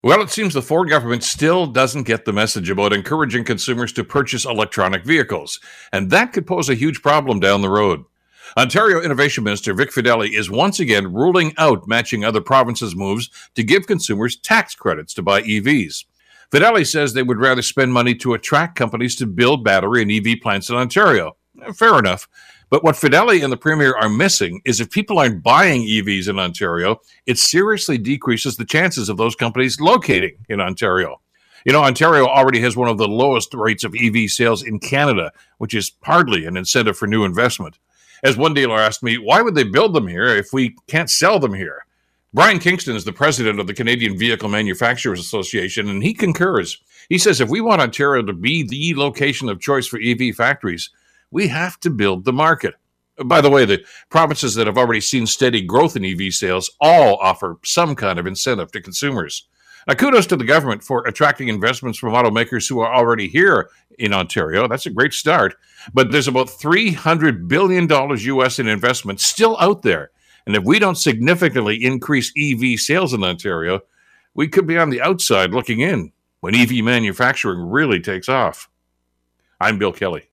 Well, it seems the Ford government still doesn't get the message about encouraging consumers to purchase electronic vehicles, and that could pose a huge problem down the road. Ontario Innovation Minister Vic Fedeli is once again ruling out matching other provinces' moves to give consumers tax credits to buy EVs. Fedeli says they would rather spend money to attract companies to build battery and EV plants in Ontario. Fair enough. But what Fedeli and the Premier are missing is if people aren't buying EVs in Ontario, it seriously decreases the chances of those companies locating in Ontario. You know, Ontario already has one of the lowest rates of EV sales in Canada, which is hardly an incentive for new investment. As one dealer asked me, why would they build them here if we can't sell them here? Brian Kingston is the president of the Canadian Vehicle Manufacturers Association, and he concurs. He says if we want Ontario to be the location of choice for EV factories, we have to build the market. By the way, the provinces that have already seen steady growth in EV sales all offer some kind of incentive to consumers. Now, kudos to the government for attracting investments from automakers who are already here in Ontario. That's a great start. But there's about $300 billion US in investment still out there. And if we don't significantly increase EV sales in Ontario, we could be on the outside looking in when EV manufacturing really takes off. I'm Bill Kelly.